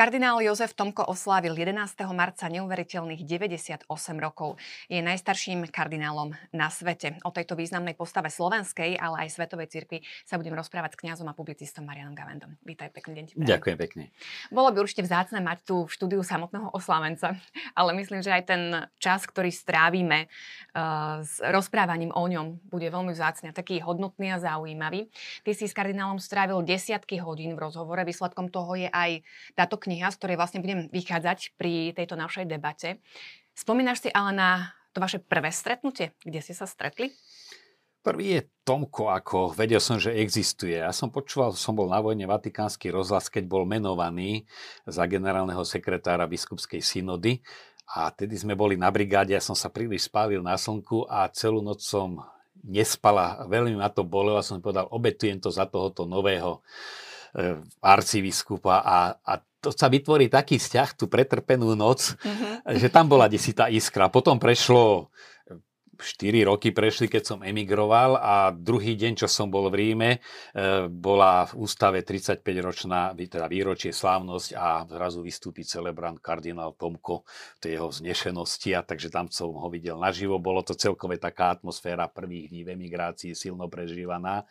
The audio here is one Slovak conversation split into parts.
Kardinál Jozef Tomko oslávil 11. marca neuveriteľných 98 rokov. Je najstarším kardinálom na svete. O tejto významnej postave slovenskej, ale aj svetovej cirkvi sa budem rozprávať s kňazom a publicistom Marianom Gavendom. Vítaj, pekný deň. Ďakujem pekne. Bolo by určite vzácne mať tu v štúdiu samotného oslávenca, ale myslím, že aj ten čas, ktorý strávime uh, s rozprávaním o ňom, bude veľmi vzácne, taký hodnotný a zaujímavý. Ty si s kardinálom strávil desiatky hodín v rozhovore. Výsledkom toho je aj táto kniha kniha, z ktorej vlastne budem vychádzať pri tejto našej debate. Spomínaš si ale na to vaše prvé stretnutie, kde ste sa stretli? Prvý je Tomko, ako vedel som, že existuje. Ja som počúval, som bol na vojne Vatikánsky rozhlas, keď bol menovaný za generálneho sekretára biskupskej synody. A tedy sme boli na brigáde, ja som sa príliš spálil na slnku a celú noc som nespala, veľmi ma to bolelo a som povedal, obetujem to za tohoto nového e, arcibiskupa a, a to sa vytvorí taký vzťah, tú pretrpenú noc, uh-huh. že tam bola desitá iskra. Potom prešlo 4 roky prešli, keď som emigroval a druhý deň, čo som bol v Ríme, e, bola v ústave 35-ročná teda výročie slávnosť a zrazu vystúpi celebrant kardinál Tomko v tej jeho vznešenosti a takže tam som ho videl naživo. Bolo to celkové taká atmosféra prvých dní v emigrácii silno prežívaná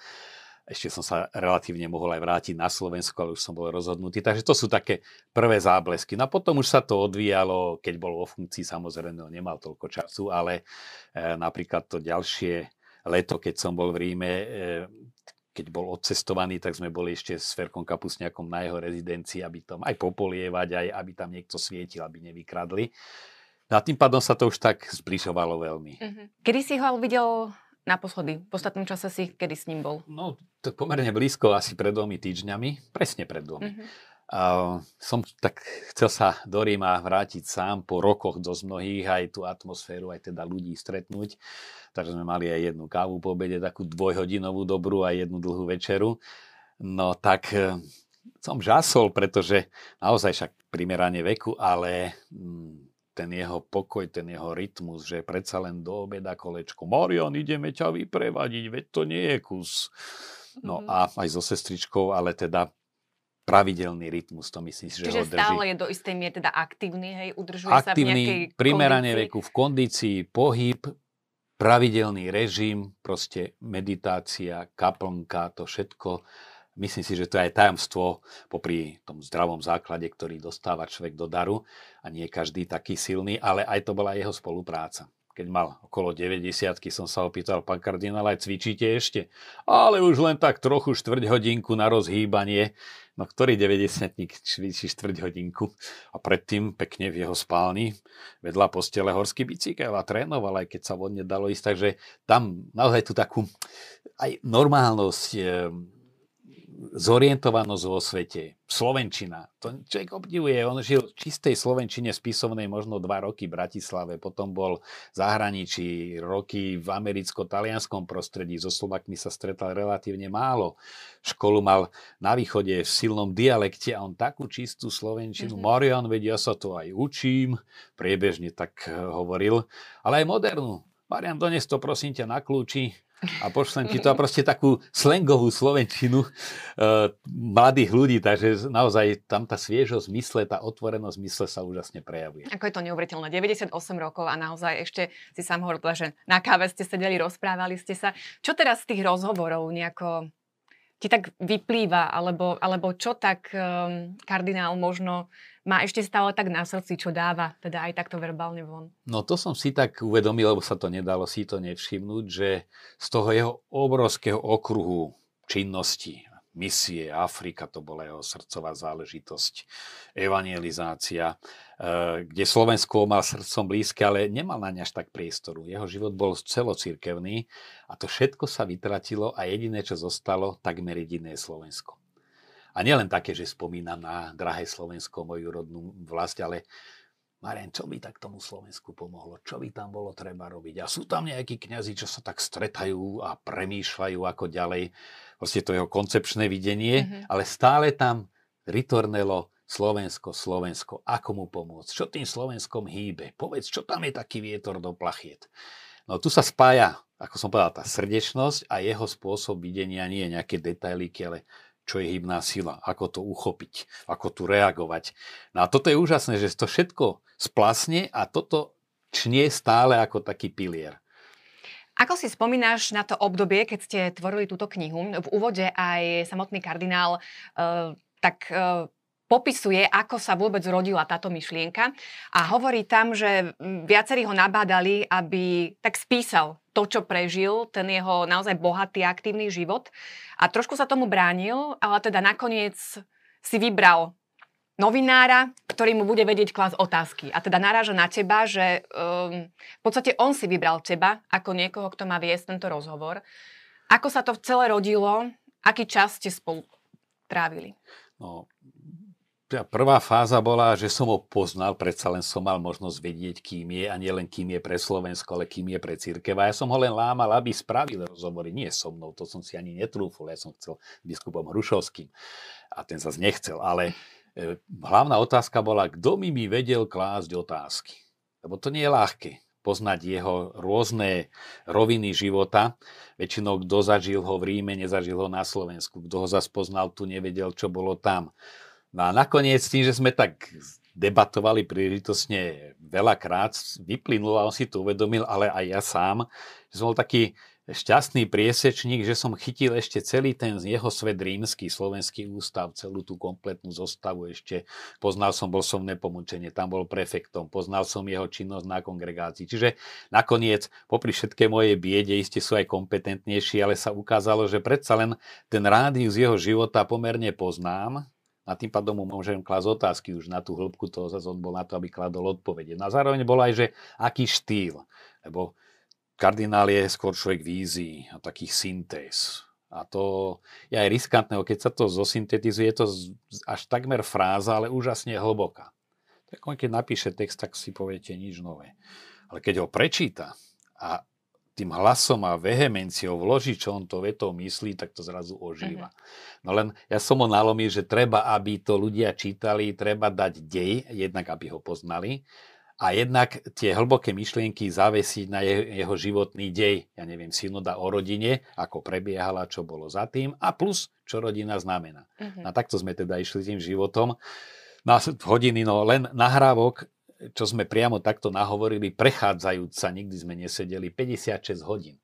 ešte som sa relatívne mohol aj vrátiť na Slovensku, ale už som bol rozhodnutý. Takže to sú také prvé záblesky. No a potom už sa to odvíjalo, keď bol vo funkcii, samozrejme nemal toľko času, ale e, napríklad to ďalšie leto, keď som bol v Ríme, e, keď bol odcestovaný, tak sme boli ešte s Ferkom Kapusňakom na jeho rezidencii, aby tam aj popolievať, aj aby tam niekto svietil, aby nevykradli. No a tým pádom sa to už tak zbližovalo veľmi. Uh-huh. Kedy si ho videl naposledy? V ostatnom čase si kedy s ním bol? No, to pomerne blízko, asi pred dvomi týždňami. Presne pred dvomi. Uh-huh. Uh, som tak chcel sa do Ríma vrátiť sám po rokoch dosť mnohých, aj tú atmosféru, aj teda ľudí stretnúť. Takže sme mali aj jednu kávu po obede, takú dvojhodinovú dobrú a jednu dlhú večeru. No tak uh, som žasol, pretože naozaj však primerane veku, ale mm, ten jeho pokoj, ten jeho rytmus, že predsa len do obeda kolečko. Marian, ideme ťa vyprevadiť, veď to nie je kus. No mm-hmm. a aj so sestričkou, ale teda pravidelný rytmus, to myslím že Čiže ho drží. stále je do istej miery teda aktívny, hej, udržuje aktívny, sa v nejakej primerane veku, v kondícii, pohyb, pravidelný režim, proste meditácia, kaplnka, to všetko Myslím si, že to je aj tajomstvo popri tom zdravom základe, ktorý dostáva človek do daru a nie každý taký silný, ale aj to bola jeho spolupráca. Keď mal okolo 90 som sa opýtal, pán kardinál, aj cvičíte ešte? Ale už len tak trochu štvrť hodinku na rozhýbanie. No ktorý 90 cvičí štvrť hodinku? A predtým pekne v jeho spálni vedľa postele horský bicykel a trénoval, aj keď sa vodne dalo ísť. Takže tam naozaj tú takú aj normálnosť zorientovanosť vo svete. Slovenčina. To človek obdivuje. On žil v čistej Slovenčine spisovnej možno dva roky v Bratislave. Potom bol v zahraničí roky v americko-talianskom prostredí. So Slovakmi sa stretal relatívne málo. Školu mal na východe v silnom dialekte a on takú čistú Slovenčinu. Mm-hmm. Marian, vedia ja sa to aj učím. Priebežne tak eh, hovoril. Ale aj modernú. Marian, dones to prosím ťa na kľúči a pošlem ti to a proste takú slangovú slovenčinu uh, mladých ľudí, takže naozaj tam tá sviežosť mysle, tá otvorenosť mysle sa úžasne prejavuje. Ako je to neuveriteľné, 98 rokov a naozaj ešte si sám hovoril, že na káve ste sedeli, rozprávali ste sa. Čo teraz z tých rozhovorov nejako ti tak vyplýva, alebo, alebo čo tak um, kardinál možno má ešte stále tak na srdci, čo dáva, teda aj takto verbálne von? No to som si tak uvedomil, lebo sa to nedalo si to nevšimnúť, že z toho jeho obrovského okruhu činnosti, misie, Afrika, to bola jeho srdcová záležitosť, evangelizácia, eh, kde Slovensko mal srdcom blízke, ale nemal na ne až tak priestoru. Jeho život bol celocirkevný a to všetko sa vytratilo a jediné, čo zostalo, takmer jediné Slovensko. A nielen také, že spomínam na drahé Slovensko, moju rodnú vlast, ale Marian, čo by tak tomu Slovensku pomohlo? Čo by tam bolo treba robiť? A sú tam nejakí kňazi, čo sa tak stretajú a premýšľajú, ako ďalej. Vlastne to jeho koncepčné videnie, mm-hmm. ale stále tam ritornelo Slovensko, Slovensko, ako mu pomôcť? Čo tým Slovenskom hýbe? Povedz, čo tam je taký vietor do plachiet? No tu sa spája, ako som povedal, tá srdečnosť a jeho spôsob videnia nie je nejaké detailíky, ale čo je hybná sila, ako to uchopiť, ako tu reagovať. No a toto je úžasné, že to všetko splasne a toto čnie stále ako taký pilier. Ako si spomínaš na to obdobie, keď ste tvorili túto knihu? V úvode aj samotný kardinál uh, tak uh, popisuje, ako sa vôbec rodila táto myšlienka a hovorí tam, že viacerí ho nabádali, aby tak spísal to, čo prežil, ten jeho naozaj bohatý aktívny život a trošku sa tomu bránil, ale teda nakoniec si vybral novinára, ktorý mu bude vedieť klas otázky. A teda naráža na teba, že um, v podstate on si vybral teba ako niekoho, kto má viesť tento rozhovor. Ako sa to celé rodilo? Aký čas ste spolu trávili? No, prvá fáza bola, že som ho poznal, predsa len som mal možnosť vedieť, kým je a nielen kým je pre Slovensko, ale kým je pre církev. A ja som ho len lámal, aby spravil rozhovory. Nie so mnou, to som si ani netrúful. Ja som chcel biskupom Hrušovským a ten sa nechcel. Ale E, hlavná otázka bola, kto mi mi vedel klásť otázky. Lebo to nie je ľahké poznať jeho rôzne roviny života. Väčšinou, kto zažil ho v Ríme, nezažil ho na Slovensku. Kto ho zase poznal tu, nevedel, čo bolo tam. No a nakoniec tým, že sme tak debatovali príležitosne veľakrát, vyplynulo a on si to uvedomil, ale aj ja sám, že som bol taký šťastný priesečník, že som chytil ešte celý ten jeho svet rímsky, slovenský ústav, celú tú kompletnú zostavu ešte. Poznal som, bol som nepomučenie, tam bol prefektom, poznal som jeho činnosť na kongregácii. Čiže nakoniec, popri všetké moje biede, iste sú aj kompetentnejší, ale sa ukázalo, že predsa len ten rádius jeho života pomerne poznám, a tým pádom mu môžem klásť otázky už na tú hĺbku toho, zase on bol na to, aby kladol odpovede. No a zároveň bol aj, že aký štýl, lebo kardinál je skôr človek vízií a takých syntéz. A to je aj riskantné, keď sa to zosyntetizuje, je to až takmer fráza, ale úžasne hlboká. Tak on keď napíše text, tak si poviete nič nové. Ale keď ho prečíta a tým hlasom a vehemenciou vloží, čo on to vetou myslí, tak to zrazu ožíva. Uh-huh. No len ja som ho nalomil, že treba, aby to ľudia čítali, treba dať dej, jednak aby ho poznali, a jednak tie hlboké myšlienky zavesiť na jeho, jeho životný dej. Ja neviem, synoda o rodine, ako prebiehala, čo bolo za tým a plus, čo rodina znamená. Uh-huh. A takto sme teda išli tým životom. Na hodiny, no len nahrávok, čo sme priamo takto nahovorili, prechádzajúca, nikdy sme nesedeli, 56 hodín.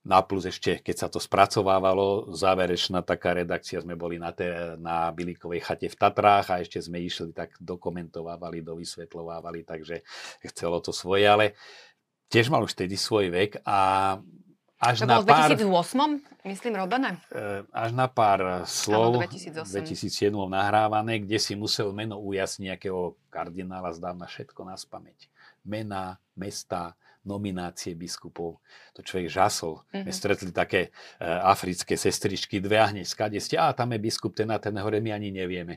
No a plus ešte, keď sa to spracovávalo, záverečná taká redakcia, sme boli na, te, na Bilikovej chate v Tatrách a ešte sme išli, tak dokumentovávali, dovysvetľovávali, takže chcelo to svoje, ale tiež mal už tedy svoj vek a až to na bolo v 2008, myslím, robené? E, až na pár slov, 2008. 2007 nahrávané, kde si musel meno ujasniť nejakého kardinála, zdávna všetko na spameť. Mená, mesta, nominácie biskupov. To človek žasol. Mm-hmm. My stretli také uh, africké sestričky, dve a hneď skade ste, a tam je biskup ten a ten hore, my ani nevieme.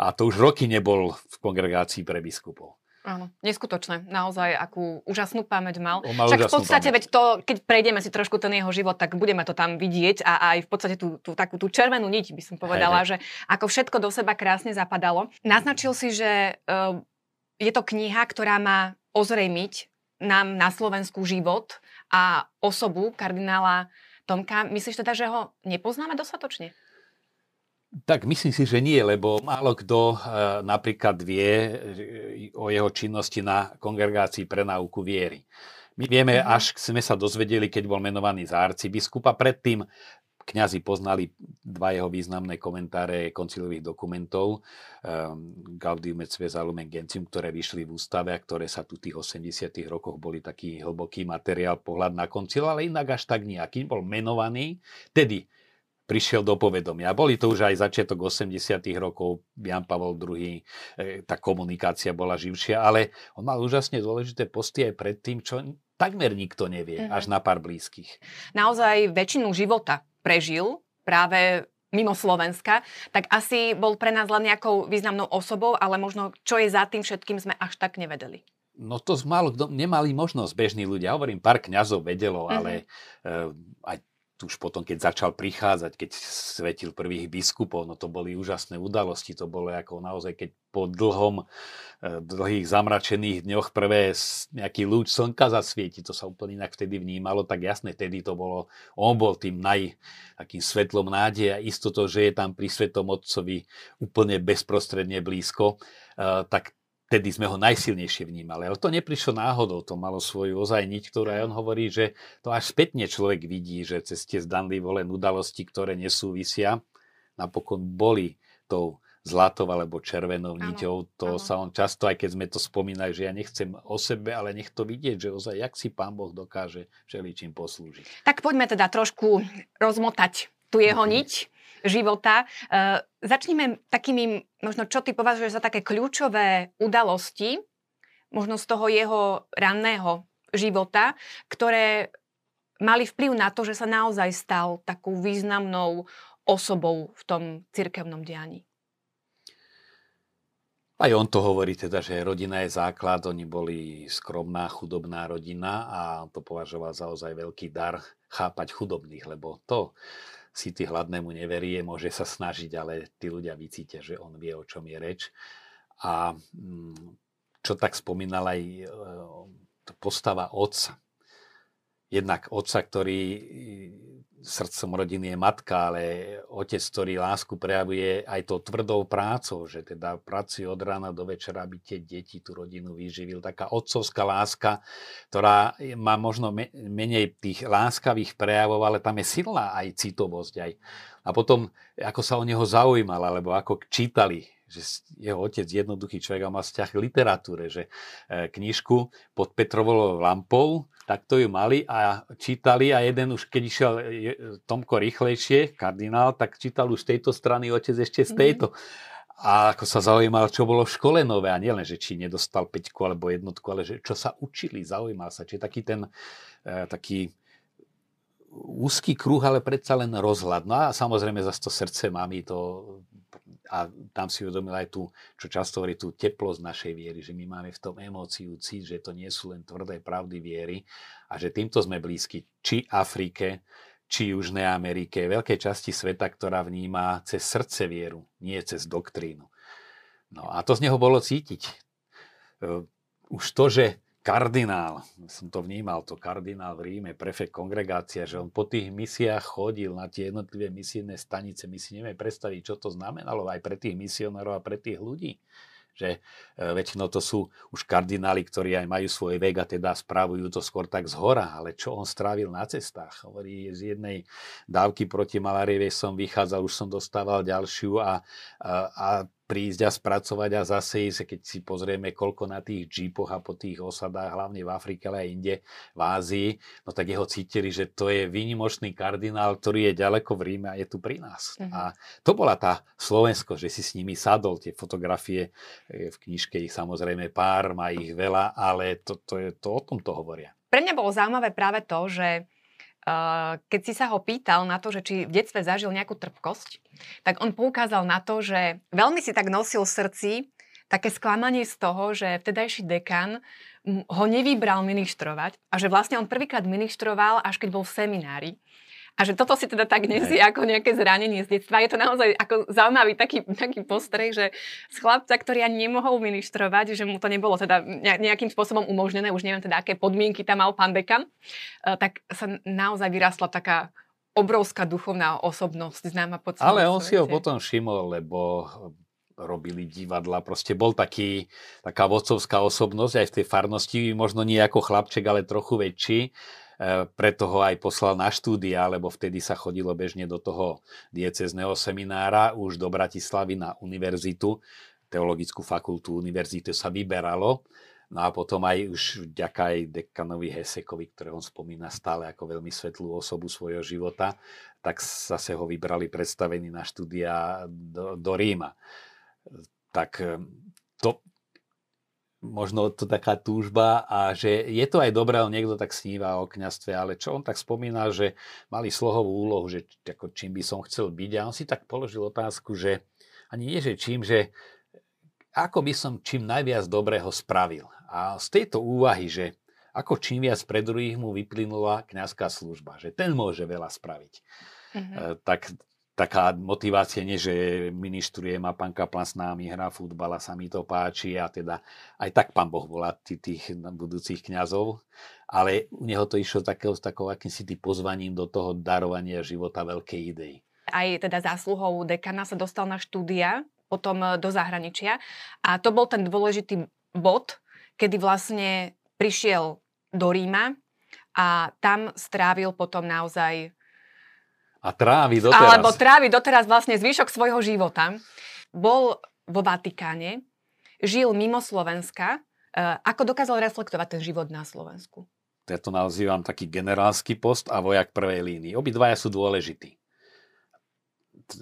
A to už roky nebol v kongregácii pre biskupov. Áno, neskutočné. Naozaj, akú úžasnú pamäť mal. mal Však v podstate, veď to, keď prejdeme si trošku ten jeho život, tak budeme to tam vidieť a aj v podstate tú, tú takú tú červenú niť by som povedala, hej, hej. že ako všetko do seba krásne zapadalo. Naznačil si, že uh, je to kniha, ktorá má ozrejmiť nám na Slovensku život a osobu kardinála Tomka. Myslíš teda, že ho nepoznáme dostatočne? Tak myslím si, že nie, lebo málo kto e, napríklad vie e, o jeho činnosti na kongregácii pre náuku viery. My vieme, mhm. až sme sa dozvedeli, keď bol menovaný za arcibiskupa. Predtým kňazi poznali dva jeho významné komentáre koncilových dokumentov um, Gaudium et Spes Lumen Gentium, ktoré vyšli v ústave a ktoré sa tu v tých 80 rokoch boli taký hlboký materiál, pohľad na koncil, ale inak až tak nejaký. Bol menovaný, tedy prišiel do povedomia. Boli to už aj začiatok 80 rokov, Jan Pavel II, e, tá komunikácia bola živšia, ale on mal úžasne dôležité posty aj pred tým, čo takmer nikto nevie, mm-hmm. až na pár blízkych. Naozaj väčšinu života prežil práve mimo Slovenska, tak asi bol pre nás len nejakou významnou osobou, ale možno čo je za tým všetkým sme až tak nevedeli. No to málo kto, nemali možnosť bežní ľudia. Hovorím, pár kňazov vedelo, mm-hmm. ale uh, aj už potom, keď začal prichádzať, keď svetil prvých biskupov, no to boli úžasné udalosti, to bolo ako naozaj, keď po dlhom, e, dlhých zamračených dňoch prvé nejaký lúč slnka zasvieti, to sa úplne inak vtedy vnímalo, tak jasne, vtedy to bolo, on bol tým naj, takým svetlom nádeja, istoto, že je tam pri Svetom Otcovi úplne bezprostredne blízko, e, tak vtedy sme ho najsilnejšie vnímali. Ale to neprišlo náhodou, to malo svoju ozaj niť, ktorú aj on hovorí, že to až spätne človek vidí, že cez tie zdanlivo len udalosti, ktoré nesúvisia, napokon boli tou zlatou alebo červenou niťou. To ano. sa on často, aj keď sme to spomínali, že ja nechcem o sebe, ale nech to vidieť, že ozaj, jak si pán Boh dokáže všeličím poslúžiť. Tak poďme teda trošku rozmotať tu jeho mhm. niť života. Začneme takými, možno čo ty považuješ za také kľúčové udalosti, možno z toho jeho ranného života, ktoré mali vplyv na to, že sa naozaj stal takou významnou osobou v tom cirkevnom dianí. Aj on to hovorí teda, že rodina je základ, oni boli skromná, chudobná rodina a to považoval za ozaj veľký dar chápať chudobných, lebo to si ty hladnému neverie, môže sa snažiť, ale tí ľudia vycítia, že on vie, o čom je reč. A mm, čo tak spomínal aj e, postava otca. Jednak otca, ktorý srdcom rodiny je matka, ale otec, ktorý lásku prejavuje aj tou tvrdou prácou, že teda pracuje od rána do večera, aby tie deti, tú rodinu vyživil. Taká otcovská láska, ktorá má možno menej tých láskavých prejavov, ale tam je silná aj citovosť. Aj. A potom, ako sa o neho zaujímal, alebo ako čítali že jeho otec jednoduchý človek a má vzťah k literatúre, že e, knižku pod Petrovou lampou, tak to ju mali a čítali a jeden už, keď išiel Tomko rýchlejšie, kardinál, tak čítal už z tejto strany, otec ešte z mhm. tejto. Mm-hmm. A ako sa zaujímal, čo bolo v škole nové a nielen, že či nedostal peťku alebo jednotku, ale že čo sa učili, zaujímal sa. Čiže taký ten e, taký úzky kruh, ale predsa len rozhľad. No a samozrejme zase to srdce mami, to a tam si uvedomil aj tú, čo často hovorí, tú teplosť našej viery, že my máme v tom emóciu, cít, že to nie sú len tvrdé pravdy viery a že týmto sme blízki či Afrike, či Južnej Amerike, veľkej časti sveta, ktorá vníma cez srdce vieru, nie cez doktrínu. No a to z neho bolo cítiť. E, už to, že kardinál, som to vnímal, to kardinál v Ríme, prefekt kongregácia, že on po tých misiách chodil na tie jednotlivé misijné stanice. My si nevieme predstaviť, čo to znamenalo aj pre tých misionárov a pre tých ľudí že e, väčšinou to sú už kardináli, ktorí aj majú svoj vek teda správujú to skôr tak z hora, ale čo on strávil na cestách. Hovorí, z jednej dávky proti malárii som vychádzal, už som dostával ďalšiu a, a, a prísť a spracovať a zase ísť, keď si pozrieme, koľko na tých džípoch a po tých osadách, hlavne v Afrike, ale aj inde, v Ázii, no tak jeho cítili, že to je výnimočný kardinál, ktorý je ďaleko v Ríme a je tu pri nás. Uh-huh. A to bola tá Slovensko, že si s nimi sadol, tie fotografie, v knižke ich samozrejme pár, má ich veľa, ale to, to, je, to o tom to hovoria. Pre mňa bolo zaujímavé práve to, že keď si sa ho pýtal na to, že či v detstve zažil nejakú trpkosť, tak on poukázal na to, že veľmi si tak nosil v srdci také sklamanie z toho, že vtedajší dekan ho nevybral ministrovať a že vlastne on prvýkrát ministroval, až keď bol v seminári. A že toto si teda tak nesie ako nejaké zranenie z detstva. Je to naozaj ako zaujímavý taký, taký postreh, že z chlapca, ktorý ani nemohol ministrovať, že mu to nebolo teda nejakým spôsobom umožnené, už neviem teda, aké podmienky tam mal pán dekan, eh, tak sa naozaj vyrastla taká obrovská duchovná osobnosť známa po celom Ale on svete. si ho potom všimol, lebo robili divadla, proste bol taký, taká vodcovská osobnosť aj v tej farnosti, možno nie ako chlapček, ale trochu väčší preto ho aj poslal na štúdia, lebo vtedy sa chodilo bežne do toho diecezneho seminára, už do Bratislavy na univerzitu, teologickú fakultu univerzity sa vyberalo. No a potom aj už vďaka aj dekanovi Hesekovi, ktorého on spomína stále ako veľmi svetlú osobu svojho života, tak zase ho vybrali predstavený na štúdia do, do Ríma. Tak e, to, možno to taká túžba a že je to aj dobré, ale niekto tak sníva o kňastve, ale čo on tak spomína, že mali slohovú úlohu, že ako čím by som chcel byť a on si tak položil otázku, že ani nie, že čím, že ako by som čím najviac dobrého spravil. A z tejto úvahy, že ako čím viac pre druhých mu vyplynula kňazská služba, že ten môže veľa spraviť. Mm-hmm. Tak taká motivácia nie, že ministrujem a pán Kaplan s námi hrá futbal a sa mi to páči a teda aj tak pán Boh volá tých budúcich kňazov, ale u neho to išlo takého, s takou akýmsi pozvaním do toho darovania života veľkej idei. Aj teda zásluhou dekana sa dostal na štúdia, potom e, do zahraničia a to bol ten dôležitý bod, kedy vlastne prišiel do Ríma a tam strávil potom naozaj a trávi doteraz. Alebo trávi doteraz vlastne zvyšok svojho života. Bol vo Vatikáne, žil mimo Slovenska. E, ako dokázal reflektovať ten život na Slovensku? Ja to nazývam taký generálsky post a vojak prvej línii. Obidvaja sú dôležití.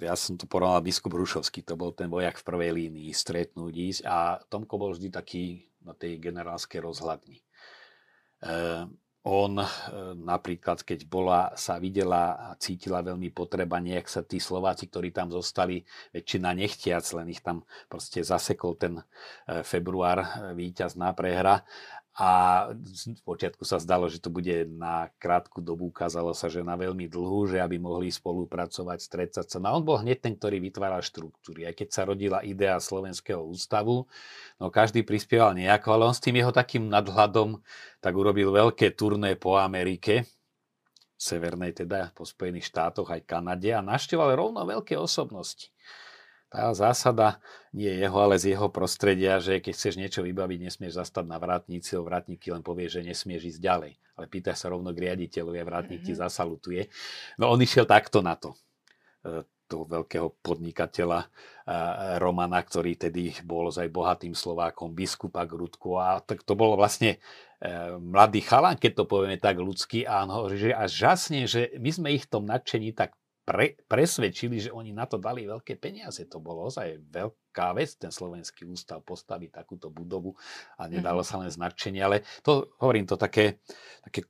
Ja som to porovnal biskup Rušovský, to bol ten vojak v prvej línii, stretnúť, ísť a Tomko bol vždy taký na tej generálskej rozhľadni. E, on e, napríklad, keď bola, sa videla a cítila veľmi potreba, nejak sa tí Slováci, ktorí tam zostali, väčšina nechtiac, len ich tam proste zasekol ten e, február e, víťazná prehra a v počiatku sa zdalo, že to bude na krátku dobu, ukázalo sa, že na veľmi dlhú, že aby mohli spolupracovať, stretať sa. No on bol hneď ten, ktorý vytváral štruktúry. Aj keď sa rodila idea Slovenského ústavu, no každý prispieval nejako, ale on s tým jeho takým nadhľadom tak urobil veľké turné po Amerike, severnej teda, po Spojených štátoch aj Kanade a našteval rovno veľké osobnosti tá zásada nie je jeho, ale z jeho prostredia, že keď chceš niečo vybaviť, nesmieš zastať na vrátnici, o vrátniky len povie, že nesmieš ísť ďalej. Ale pýta sa rovno k riaditeľovi a vrátnik mm-hmm. ti zasalutuje. No on išiel takto na to e, toho veľkého podnikateľa e, Romana, ktorý tedy bol aj bohatým Slovákom, biskupa Grudku a tak to bolo vlastne e, mladý chalan, keď to povieme tak ľudský a on hovorí, že až žasne, že my sme ich v tom nadšení tak pre, presvedčili, že oni na to dali veľké peniaze. To bolo ozaj veľká vec, ten slovenský ústav postaviť takúto budovu a nedalo mm-hmm. sa len značenie, ale to, hovorím to také, také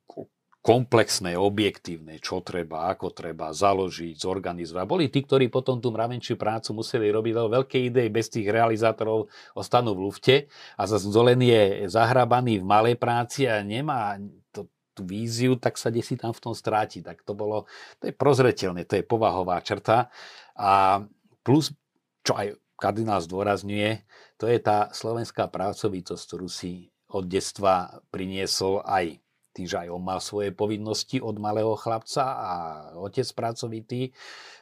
komplexné, objektívne, čo treba, ako treba založiť, zorganizovať. Boli tí, ktorí potom tú mravenčiu prácu museli robiť, lebo veľké idei bez tých realizátorov ostanú v lufte a zase Zolen je zahrabaný v malej práci a nemá tú víziu, tak sa desi tam v tom stráti. Tak to bolo, to je prozretelné, to je povahová črta. A plus, čo aj kardinál zdôrazňuje, to je tá slovenská pracovitosť, ktorú si od detstva priniesol aj tým, že aj on mal svoje povinnosti od malého chlapca a otec pracovitý,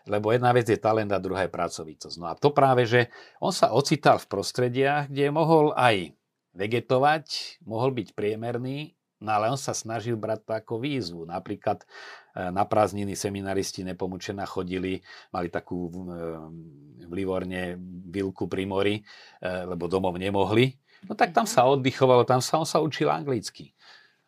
lebo jedna vec je talent a druhá je pracovitosť. No a to práve, že on sa ocital v prostrediach, kde mohol aj vegetovať, mohol byť priemerný, No ale on sa snažil brať to ako výzvu. Napríklad e, na prázdniny seminaristi nepomučená chodili, mali takú v e, Livorne vilku pri mori, e, lebo domov nemohli. No tak tam sa oddychovalo, tam sa on sa učil anglicky.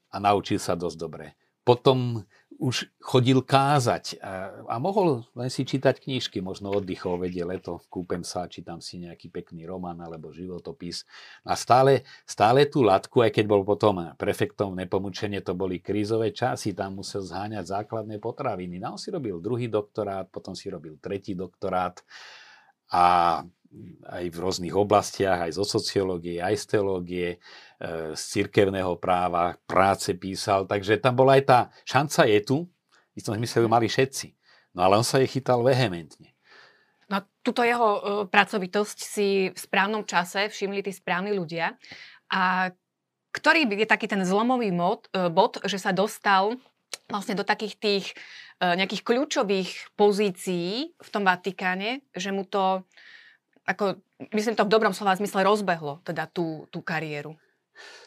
A naučil sa dosť dobre. Potom už chodil kázať a, a mohol len si čítať knížky, možno oddychol, vedie leto, kúpem sa, čítam si nejaký pekný román alebo životopis. A stále, stále tú latku, aj keď bol potom prefektom nepomučenie, to boli krízové časy, tam musel zháňať základné potraviny. No on si robil druhý doktorát, potom si robil tretí doktorát a aj v rôznych oblastiach, aj zo sociológie, aj z teológie, z cirkevného práva, práce písal, takže tam bola aj tá šanca je tu, v tom zmysle ju mali všetci. No ale on sa jej chytal vehementne. No túto jeho uh, pracovitosť si v správnom čase všimli tí správni ľudia. A ktorý je taký ten zlomový mod, uh, bod, že sa dostal vlastne do takých tých uh, nejakých kľúčových pozícií v tom Vatikáne, že mu to ako, myslím to v dobrom slova zmysle, rozbehlo teda tú, tú kariéru?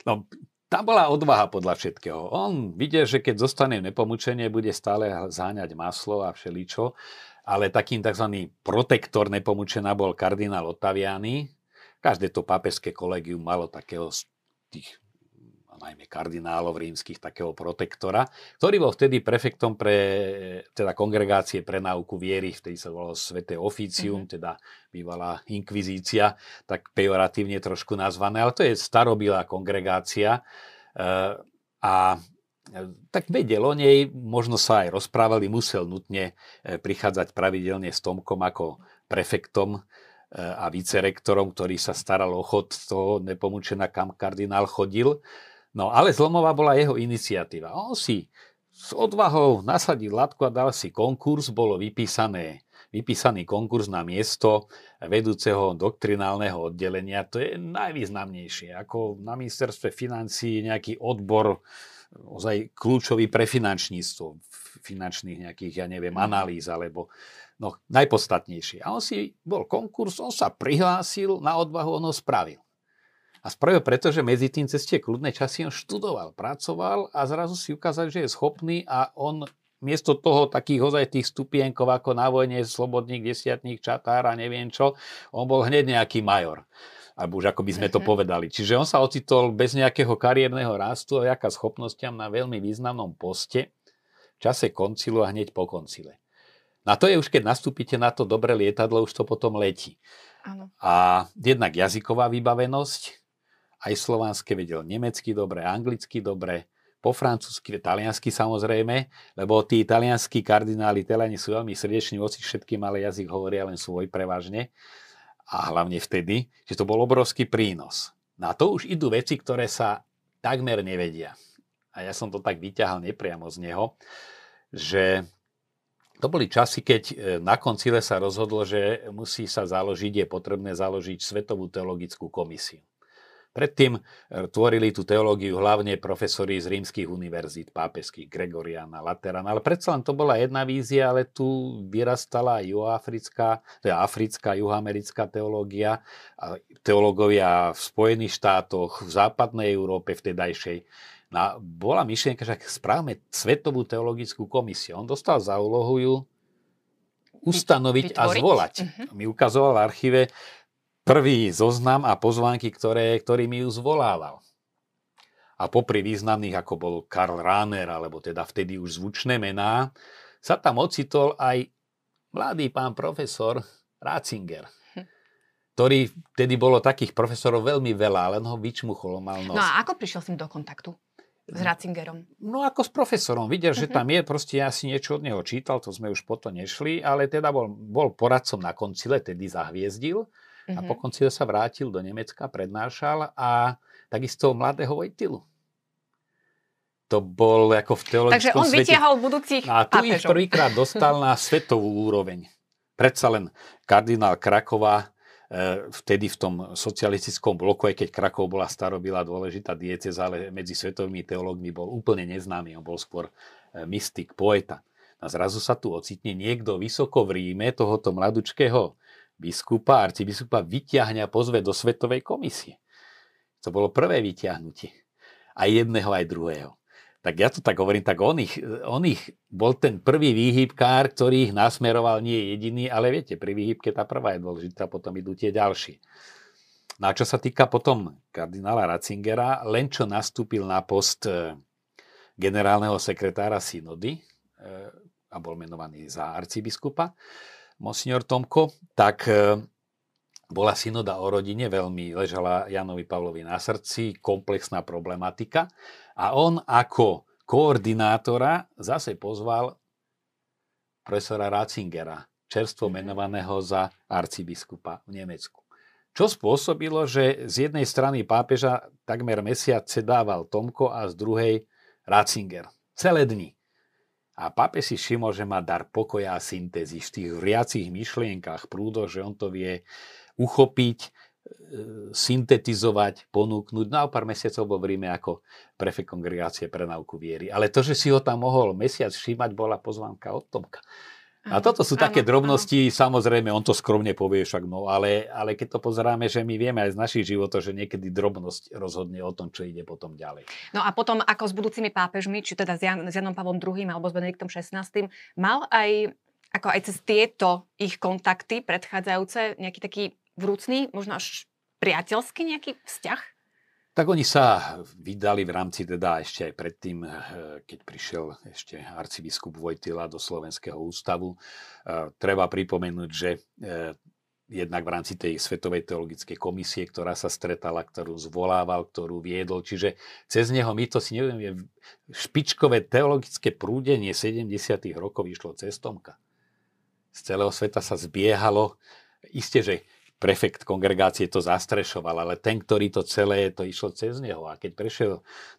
No, tam bola odvaha podľa všetkého. On vidie, že keď zostane v nepomučenie, bude stále zháňať maslo a všeličo, ale takým tzv. protektor nepomučená bol kardinál Ottaviani. Každé to pápežské kolegium malo takého z tých najmä kardinálov rímskych, takého protektora, ktorý bol vtedy prefektom pre teda kongregácie pre náuku viery, vtedy sa volalo Sveté oficium, mm-hmm. teda bývalá inkvizícia, tak pejoratívne trošku nazvané, ale to je starobilá kongregácia e, a tak vedel o nej, možno sa aj rozprávali, musel nutne e, prichádzať pravidelne s Tomkom ako prefektom a vicerektorom, ktorý sa staral o chod toho nepomúčená, kam kardinál chodil. No ale zlomová bola jeho iniciatíva. On si s odvahou nasadil latku a dal si konkurs, bolo vypísané, vypísaný konkurs na miesto vedúceho doktrinálneho oddelenia. To je najvýznamnejšie. Ako na ministerstve financí nejaký odbor ozaj kľúčový pre finančníctvo, finančných nejakých, ja neviem, analýz alebo no, najpodstatnejšie. A on si bol konkurs, on sa prihlásil, na odvahu on ho spravil. A spravil preto, že medzi tým cez tie kľudné časy on študoval, pracoval a zrazu si ukázal, že je schopný a on miesto toho takých ozaj tých stupienkov ako na vojne, slobodník, desiatník, čatár a neviem čo, on bol hneď nejaký major. Alebo už ako by sme to mhm. povedali. Čiže on sa ocitol bez nejakého kariérneho rastu a jaká schopnostiam na veľmi významnom poste v čase koncilu a hneď po koncile. Na to je už, keď nastúpite na to dobré lietadlo, už to potom letí. Ano. A jednak jazyková vybavenosť, aj slovanské vedel nemecky dobre, anglicky dobre, po francúzsky, taliansky samozrejme, lebo tí italianskí kardináli telani sú veľmi srdeční voci všetkým, ale jazyk hovoria len svoj prevažne. A hlavne vtedy, že to bol obrovský prínos. Na to už idú veci, ktoré sa takmer nevedia. A ja som to tak vyťahal nepriamo z neho, že to boli časy, keď e, na koncile sa rozhodlo, že musí sa založiť, je potrebné založiť Svetovú teologickú komisiu. Predtým e, tvorili tú teológiu hlavne profesori z rímskych univerzít, pápeských, Gregoriana, Laterana, ale predsa len to bola jedna vízia, ale tu vyrastala juhoafrická, teda africká, juhoamerická teológia, teológovia v Spojených štátoch, v západnej Európe vtedajšej. No, bola myšlienka, že správame Svetovú teologickú komisiu. On dostal za úlohu ju ustanoviť Vytvoriť? a zvolať. Uh-huh. Mi ukazoval v archíve, prvý zoznam a pozvánky, ktoré, ktorými ju zvolával. A popri významných, ako bol Karl Rahner, alebo teda vtedy už zvučné mená, sa tam ocitol aj mladý pán profesor Ratzinger, hm. ktorý vtedy bolo takých profesorov veľmi veľa, len ho vyčmuchol, mal nos. No a ako prišiel s ním do kontaktu? S Ratzingerom? No ako s profesorom. Videl, že mhm. tam je, proste ja si niečo od neho čítal, to sme už potom nešli, ale teda bol, bol poradcom na koncile, tedy zahviezdil Mm-hmm. A mhm. po konci sa vrátil do Nemecka, prednášal a takisto mladého Vojtilu. To bol ako v teologickom Takže on svete. vytiahol budúcich A tu ich prvýkrát dostal na svetovú úroveň. Predsa len kardinál Krakova e, vtedy v tom socialistickom bloku, aj keď Krakov bola starobila dôležitá dieceza, ale medzi svetovými teológmi bol úplne neznámy. On bol skôr e, mystik, poeta. A zrazu sa tu ocitne niekto vysoko v Ríme, tohoto mladučkého biskupa, arcibiskupa vyťahne a pozve do Svetovej komisie. To bolo prvé vyťahnutie. Aj jedného, aj druhého. Tak ja to tak hovorím, tak on ich, on ich bol ten prvý výhybkár, ktorý ich nasmeroval, nie jediný, ale viete, pri výhybke tá prvá je dôležitá, potom idú tie ďalšie. No a čo sa týka potom kardinála Ratzingera, len čo nastúpil na post e, generálneho sekretára synody e, a bol menovaný za arcibiskupa, Monsignor Tomko, tak e, bola synoda o rodine, veľmi ležala Janovi Pavlovi na srdci, komplexná problematika a on ako koordinátora zase pozval profesora Ratzingera, čerstvo mhm. menovaného za arcibiskupa v Nemecku. Čo spôsobilo, že z jednej strany pápeža takmer mesiac dával Tomko a z druhej Ratzinger. Celé dni. A pápež si všimol, že má dar pokoja a syntézy v tých vriacich myšlienkach prúdo, že on to vie uchopiť, e, syntetizovať, ponúknuť. No a pár mesiacov bol v Ríme ako prefekt kongregácie pre náuku viery. Ale to, že si ho tam mohol mesiac všímať, bola pozvánka od Tomka. A toto sú také drobnosti, áno. samozrejme, on to skromne povie však, no, ale, ale keď to pozeráme, že my vieme aj z našich životov, že niekedy drobnosť rozhodne o tom, čo ide potom ďalej. No a potom, ako s budúcimi pápežmi, či teda s, Jan, s Janom Pavlom II alebo s Benediktom XVI, mal aj, ako aj cez tieto ich kontakty predchádzajúce nejaký taký vrúcný, možno až priateľský nejaký vzťah? Tak oni sa vydali v rámci teda ešte aj predtým, eh, keď prišiel ešte arcibiskup Vojtila do Slovenského ústavu. Eh, treba pripomenúť, že eh, jednak v rámci tej Svetovej teologickej komisie, ktorá sa stretala, ktorú zvolával, ktorú viedol. Čiže cez neho my to si neviem, špičkové teologické prúdenie 70. rokov išlo cez Tomka. Z celého sveta sa zbiehalo. Isté, že prefekt kongregácie to zastrešoval, ale ten, ktorý to celé, to išlo cez neho. A keď prešiel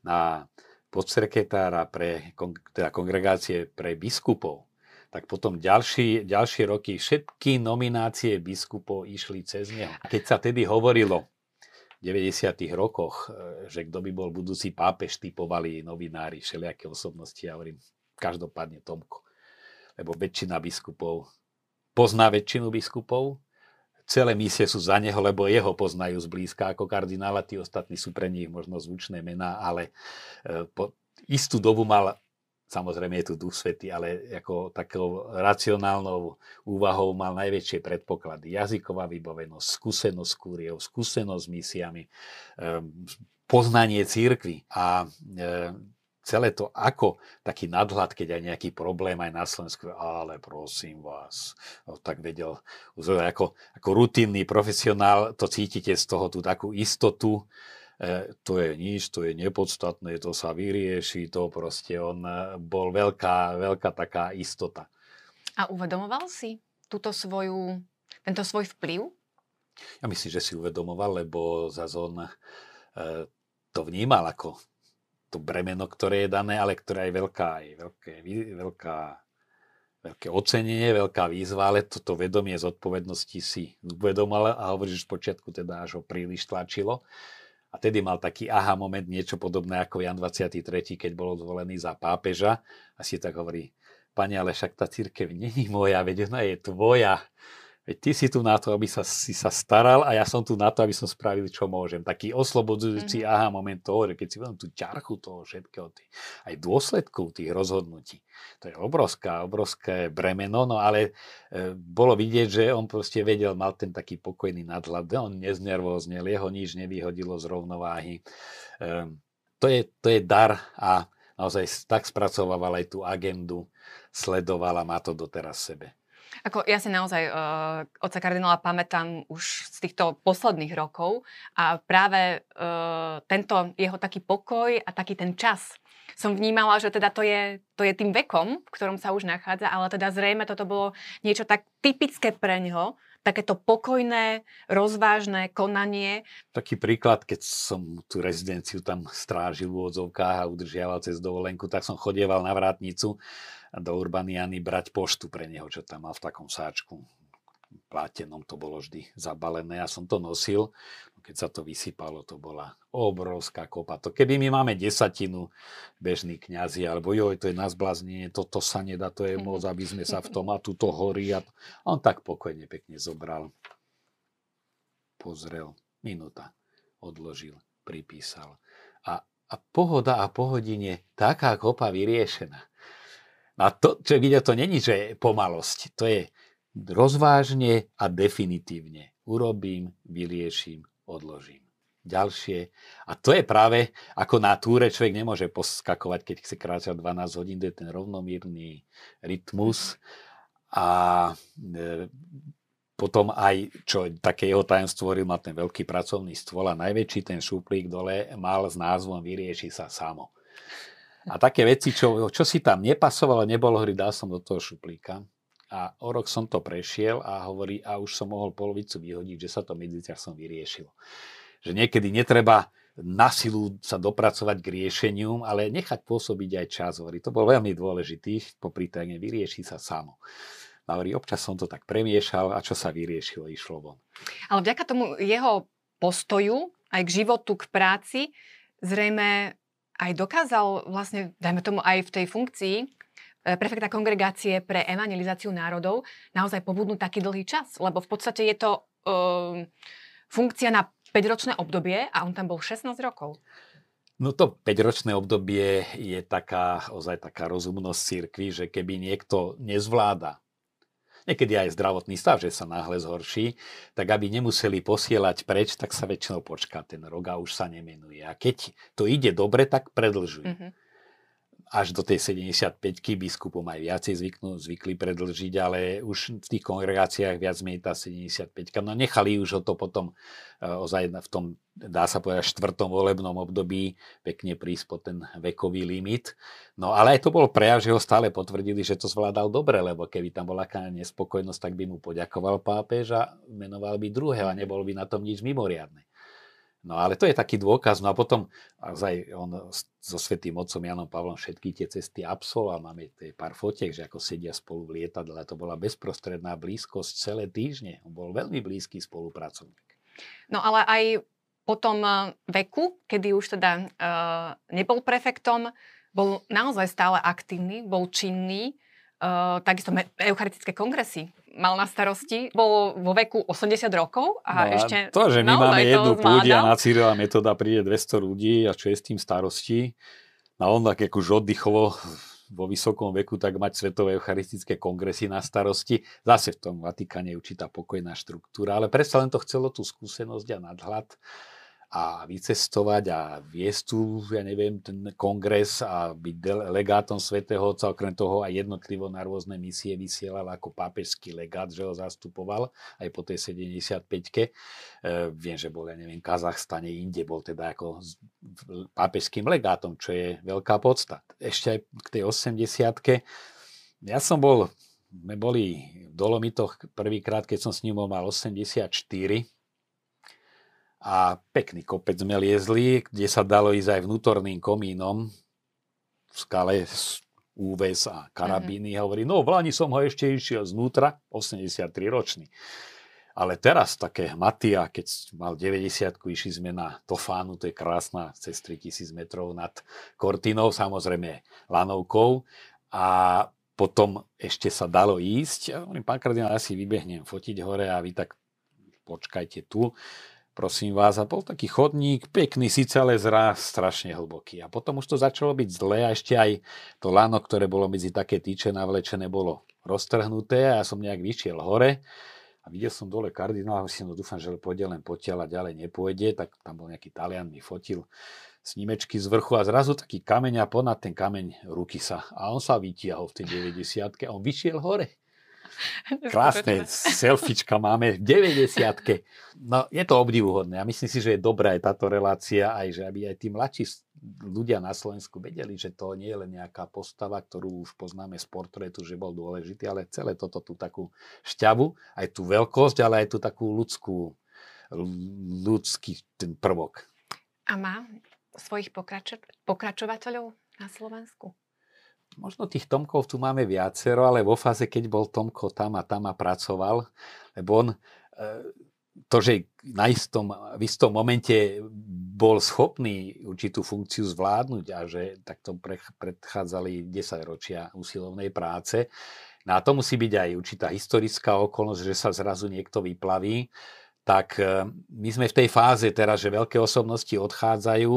na podsekretára pre teda kongregácie pre biskupov, tak potom ďalší, ďalšie roky všetky nominácie biskupov išli cez neho. Keď sa tedy hovorilo v 90. rokoch, e, že kto by bol budúci pápež, typovali novinári, všelijaké osobnosti, ja hovorím, každopádne Tomko. Lebo väčšina biskupov pozná väčšinu biskupov, celé misie sú za neho, lebo jeho poznajú zblízka ako kardinála, tí ostatní sú pre nich možno zvučné mená, ale e, po istú dobu mal Samozrejme je tu duch svety, ale ako takou racionálnou úvahou mal najväčšie predpoklady. Jazyková vybavenosť, skúsenosť s kúriou, skúsenosť s misiami, ehm, poznanie církvy a ehm, celé to ako taký nadhľad, keď aj nejaký problém aj na Slovensku, ale prosím vás, no, tak vedel, ako, ako rutinný profesionál, to cítite z toho tú takú istotu, E, to je nič, to je nepodstatné, to sa vyrieši, to proste on e, bol veľká, veľká taká istota. A uvedomoval si túto svoju, tento svoj vplyv? Ja myslím, že si uvedomoval, lebo za on e, to vnímal ako to bremeno, ktoré je dané, ale ktoré je veľká, je veľké, veľká, veľké ocenenie, veľká výzva, ale toto vedomie zodpovednosti si uvedomal a hovoríš, že v počiatku teda až ho príliš tlačilo. A tedy mal taký aha moment, niečo podobné ako Jan 23., keď bol zvolený za pápeža. A si tak hovorí, pani, ale však tá církev není moja, veď ona je tvoja. Veď ty si tu na to, aby sa, si sa staral a ja som tu na to, aby som spravil, čo môžem. Taký oslobodzujúci mm-hmm. aha moment toho, že keď si vedem tú ťarchu toho všetkého, tý, aj dôsledkov tých rozhodnutí. To je obrovská, obrovské bremeno, no ale e, bolo vidieť, že on proste vedel, mal ten taký pokojný nadhľad, on neznervóznel, jeho nič nevyhodilo z rovnováhy. E, to, je, to je dar a naozaj tak spracovával aj tú agendu, sledovala, má to doteraz sebe. Ako ja si naozaj uh, oca kardinála pamätám už z týchto posledných rokov a práve uh, tento jeho taký pokoj a taký ten čas som vnímala, že teda to je, to je tým vekom, v ktorom sa už nachádza, ale teda zrejme toto bolo niečo tak typické pre ňoho, takéto pokojné, rozvážne konanie. Taký príklad, keď som tú rezidenciu tam strážil v odzovkách a udržiaval cez dovolenku, tak som chodieval na vrátnicu do Urbaniany brať poštu pre neho, čo tam mal v takom sáčku plátenom to bolo vždy zabalené. Ja som to nosil, keď sa to vysypalo, to bola obrovská kopa. To keby my máme desatinu bežní kňazi, alebo joj, to je na zblaznenie, toto sa nedá, to je moc, aby sme sa v tom a tuto horí. A on tak pokojne pekne zobral, pozrel, minúta, odložil, pripísal. A, a pohoda a pohodine, taká kopa vyriešená. A to, čo vidia, to není, že pomalosť. To je rozvážne a definitívne. Urobím, vyrieším, odložím. Ďalšie. A to je práve, ako na túre človek nemôže poskakovať, keď chce kráčať 12 hodín, to je ten rovnomírny rytmus. A e, potom aj, čo také jeho tajomstvo hovoril, mal ten veľký pracovný stôl a najväčší ten šuplík dole mal s názvom Vyrieši sa samo. A také veci, čo, čo si tam nepasovalo, nebolo hry, dal som do toho šuplíka. A o rok som to prešiel a hovorí, a už som mohol polovicu vyhodiť, že sa to som vyriešilo. Že niekedy netreba na silu sa dopracovať k riešeniu, ale nechať pôsobiť aj čas. Hovorí, to bol veľmi dôležitý, popri téme vyrieši sa samo. Hovorí, občas som to tak premiešal a čo sa vyriešilo, išlo von. Ale vďaka tomu jeho postoju aj k životu, k práci, zrejme aj dokázal vlastne, dajme tomu aj v tej funkcii, prefekta kongregácie pre evangelizáciu národov naozaj pobudnúť taký dlhý čas, lebo v podstate je to um, funkcia na 5-ročné obdobie a on tam bol 16 rokov. No to 5-ročné obdobie je taká, ozaj taká rozumnosť církvy, že keby niekto nezvláda, niekedy aj zdravotný stav, že sa náhle zhorší, tak aby nemuseli posielať preč, tak sa väčšinou počká ten rok a už sa nemenuje. A keď to ide dobre, tak predlžujú. Mm-hmm. Až do tej 75-ky biskupom aj viacej zvyknú, zvykli predlžiť, ale už v tých kongregáciách viac menej tá 75-ka. No nechali už o to potom e, ozaj v tom, dá sa povedať, štvrtom volebnom období pekne prísť po ten vekový limit. No ale aj to bol prejav, že ho stále potvrdili, že to zvládal dobre, lebo keby tam bola aká nespokojnosť, tak by mu poďakoval pápež a menoval by druhého a nebol by na tom nič mimoriadne. No ale to je taký dôkaz. No a potom aj on so Svetým otcom Janom Pavlom všetky tie cesty absolvoval. Máme tie pár fotiek, že ako sedia spolu v lietadle. To bola bezprostredná blízkosť celé týždne. On bol veľmi blízky spolupracovník. No ale aj po tom eh, veku, kedy už teda uh, nebol prefektom, bol naozaj stále aktívny, bol činný, uh, takisto eucharistické kongresy mal na starosti, bol vo veku 80 rokov a no, ešte... To, že my máme jednu púdi a na Cyrila metoda príde 200 ľudí a čo je s tým starosti, a on tak už oddychovo vo vysokom veku, tak mať Svetové eucharistické kongresy na starosti. Zase v tom Vatikáne je určitá pokojná štruktúra, ale predsa len to chcelo tú skúsenosť a nadhľad a vycestovať a viesť tu, ja neviem, ten kongres a byť legátom svätého Otca, okrem toho aj jednotlivo na rôzne misie vysielal ako pápežský legát, že ho zastupoval aj po tej 75-ke. E, viem, že bol, ja neviem, v Kazachstane, inde bol teda ako pápežským legátom, čo je veľká podsta. Ešte aj k tej 80-ke. Ja som bol, sme boli v Dolomitoch prvýkrát, keď som s ním mal 84, a pekný kopec sme liezli, kde sa dalo ísť aj vnútorným komínom v skale úves a karabíny. Mm-hmm. Hovorí, no v Lani som ho ešte išiel znútra, 83 ročný. Ale teraz také Matia, keď mal 90 išli sme na Tofánu, to je krásna, cez 3000 metrov nad Kortinou, samozrejme lanovkou. A potom ešte sa dalo ísť. Ja hovorím, pán kardinál, ja si vybehnem fotiť hore a vy tak počkajte tu prosím vás, a bol taký chodník, pekný síce, ale zrá strašne hlboký. A potom už to začalo byť zlé a ešte aj to lano, ktoré bolo medzi také týče navlečené, bolo roztrhnuté a ja som nejak vyšiel hore a videl som dole kardinála, si no dúfam, že pôjde len potiaľ a ďalej nepôjde, tak tam bol nejaký Talian, mi fotil snímečky z vrchu a zrazu taký kameň a ponad ten kameň ruky sa. A on sa vytiahol v tej 90 a on vyšiel hore. Krásne selfiečka máme v 90 No, je to obdivuhodné a myslím si, že je dobrá aj táto relácia, aj že aby aj tí mladší ľudia na Slovensku vedeli, že to nie je len nejaká postava, ktorú už poznáme z portrétu, že bol dôležitý, ale celé toto tú takú šťavu, aj tú veľkosť, ale aj tú takú ľudskú, ľudský ten prvok. A má svojich pokračo- pokračovateľov na Slovensku? Možno tých Tomkov tu máme viacero, ale vo fáze, keď bol Tomko tam a tam a pracoval, lebo on e, to, že na istom, v istom momente bol schopný určitú funkciu zvládnuť a že takto predchádzali 10 ročia usilovnej práce. No a to musí byť aj určitá historická okolnosť, že sa zrazu niekto vyplaví. Tak e, my sme v tej fáze teraz, že veľké osobnosti odchádzajú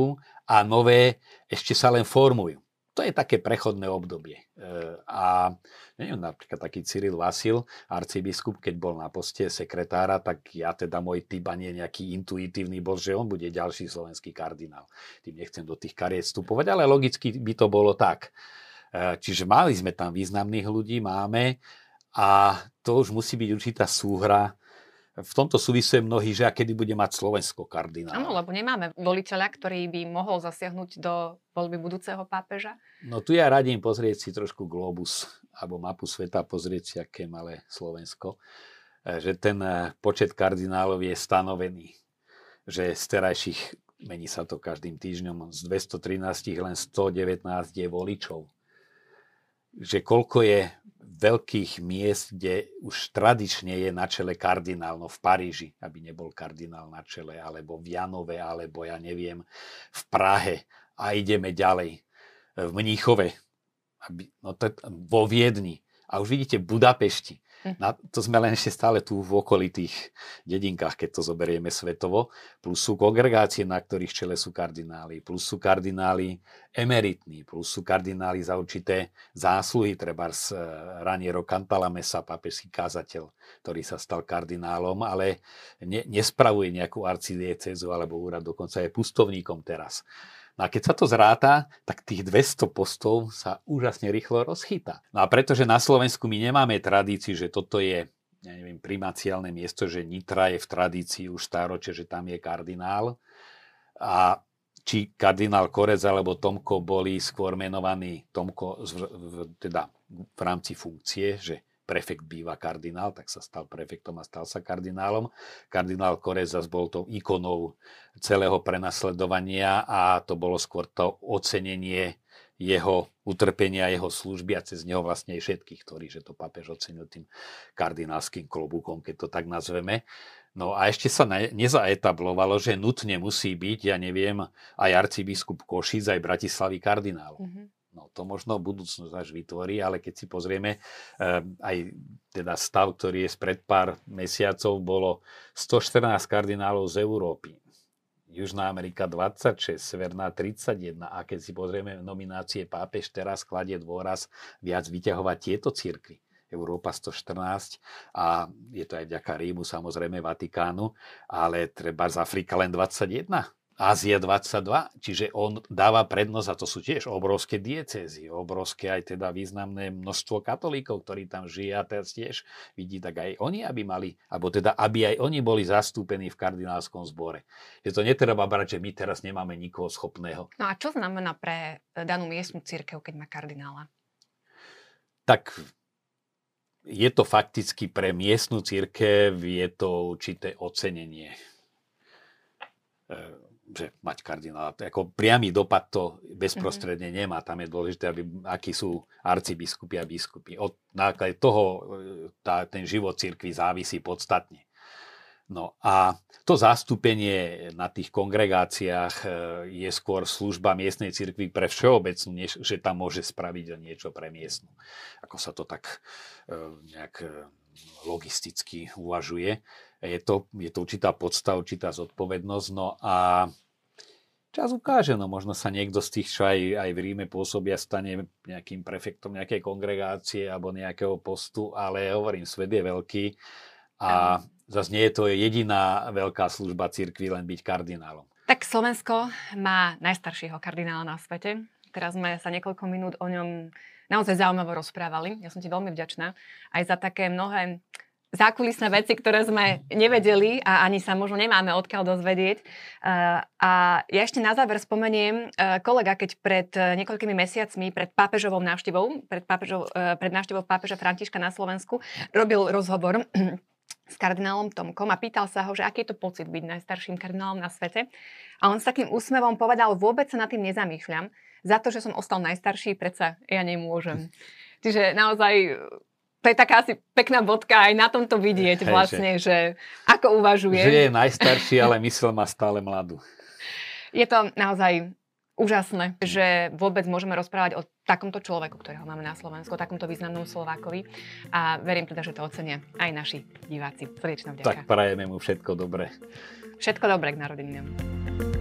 a nové ešte sa len formujú to je také prechodné obdobie. E, a neviem, napríklad taký Cyril Vasil, arcibiskup, keď bol na poste sekretára, tak ja teda môj typ ani nejaký intuitívny bol, že on bude ďalší slovenský kardinál. Tým nechcem do tých kariet vstupovať, ale logicky by to bolo tak. E, čiže mali sme tam významných ľudí, máme a to už musí byť určitá súhra v tomto súvisuje mnohí, že a kedy bude mať Slovensko kardinála. Áno, lebo nemáme voliteľa, ktorý by mohol zasiahnuť do voľby budúceho pápeža. No tu ja radím pozrieť si trošku globus alebo mapu sveta, pozrieť si, aké malé Slovensko. E, že ten e, počet kardinálov je stanovený. Že z terajších, mení sa to každým týždňom, z 213 len 119 je voličov. Že koľko je veľkých miest, kde už tradične je na čele kardinál, no v Paríži, aby nebol kardinál na čele, alebo v Janove, alebo ja neviem, v Prahe a ideme ďalej. V Mníchove, aby, no to, vo Viedni a už vidíte v Budapešti. Hm. Na, to sme len ešte stále tu v okolitých dedinkách, keď to zoberieme svetovo. Plus sú kongregácie, na ktorých čele sú kardináli. Plus sú kardináli emeritní. Plus sú kardináli za určité zásluhy. Treba z eh, Raniero Cantalamessa, papežský kázateľ, ktorý sa stal kardinálom, ale ne, nespravuje nejakú arcidiecezu alebo úrad, dokonca je pustovníkom teraz. No a keď sa to zráta, tak tých 200 postov sa úžasne rýchlo rozchýta. No a pretože na Slovensku my nemáme tradíciu, že toto je ja neviem, primaciálne miesto, že Nitra je v tradícii už stáročie, že tam je kardinál. A či kardinál Korec alebo Tomko boli skôr menovaní Tomko v, v, teda v rámci funkcie, že prefekt býva kardinál, tak sa stal prefektom a stal sa kardinálom. Kardinál Korec zase bol tou ikonou celého prenasledovania a to bolo skôr to ocenenie jeho utrpenia, jeho služby a cez neho vlastne aj všetkých, ktorí, že to papež ocenil tým kardinálským klobúkom, keď to tak nazveme. No a ešte sa ne, nezaetablovalo, že nutne musí byť, ja neviem, aj arcibiskup Košic, aj Bratislavy kardinál. Mm-hmm. No to možno budúcnosť až vytvorí, ale keď si pozrieme, eh, aj teda stav, ktorý je spred pár mesiacov, bolo 114 kardinálov z Európy. Južná Amerika 26, Severná 31 a keď si pozrieme nominácie pápež, teraz kladie dôraz viac vyťahovať tieto církvy. Európa 114 a je to aj vďaka Rímu, samozrejme Vatikánu, ale treba z Afrika len 21. Ázia 22, čiže on dáva prednosť, a to sú tiež obrovské diecézy, obrovské aj teda významné množstvo katolíkov, ktorí tam žije a teraz tiež vidí, tak aj oni, aby mali, alebo teda, aby aj oni boli zastúpení v kardinálskom zbore. Je to netreba brať, že my teraz nemáme nikoho schopného. No a čo znamená pre danú miestnu církev, keď má kardinála? Tak je to fakticky pre miestnu církev, je to určité ocenenie že mať kardinála. Ako priamy dopad to bezprostredne mm-hmm. nemá. Tam je dôležité, aby, akí sú arcibiskupy a biskupy. Od náklade toho e, tá, ten život cirkvi závisí podstatne. No a to zastúpenie na tých kongregáciách e, je skôr služba miestnej cirkvi pre všeobecnú, než že tam môže spraviť niečo pre miestnu. Ako sa to tak e, nejak logisticky uvažuje je to, je to určitá podsta, určitá zodpovednosť. No a čas ukáže, no možno sa niekto z tých, čo aj, aj v Ríme pôsobia, stane nejakým prefektom nejakej kongregácie alebo nejakého postu, ale hovorím, svet je veľký a zase nie je to jediná veľká služba cirkvi len byť kardinálom. Tak Slovensko má najstaršieho kardinála na svete. Teraz sme sa niekoľko minút o ňom naozaj zaujímavo rozprávali. Ja som ti veľmi vďačná aj za také mnohé zákulisné veci, ktoré sme nevedeli a ani sa možno nemáme odkiaľ dozvedieť. Uh, a ja ešte na záver spomeniem, uh, kolega, keď pred uh, niekoľkými mesiacmi, pred pápežovou návštevou, pred, pápežov, pred návštevou pápeža Františka na Slovensku, robil rozhovor s kardinálom Tomkom a pýtal sa ho, že aký je to pocit byť najstarším kardinálom na svete. A on s takým úsmevom povedal, vôbec sa nad tým nezamýšľam. Za to, že som ostal najstarší, predsa ja nemôžem. Čiže naozaj to je taká asi pekná bodka aj na tomto vidieť Hej, vlastne, že, že ako uvažuje. Že je najstarší, ale mysel má stále mladú. Je to naozaj úžasné, že vôbec môžeme rozprávať o takomto človeku, ktorého máme na Slovensku, o takomto významnom Slovákovi a verím teda, že to ocenia aj naši diváci. Srdečná vďaka. Tak prajeme mu všetko dobré. Všetko dobré k narodeninám.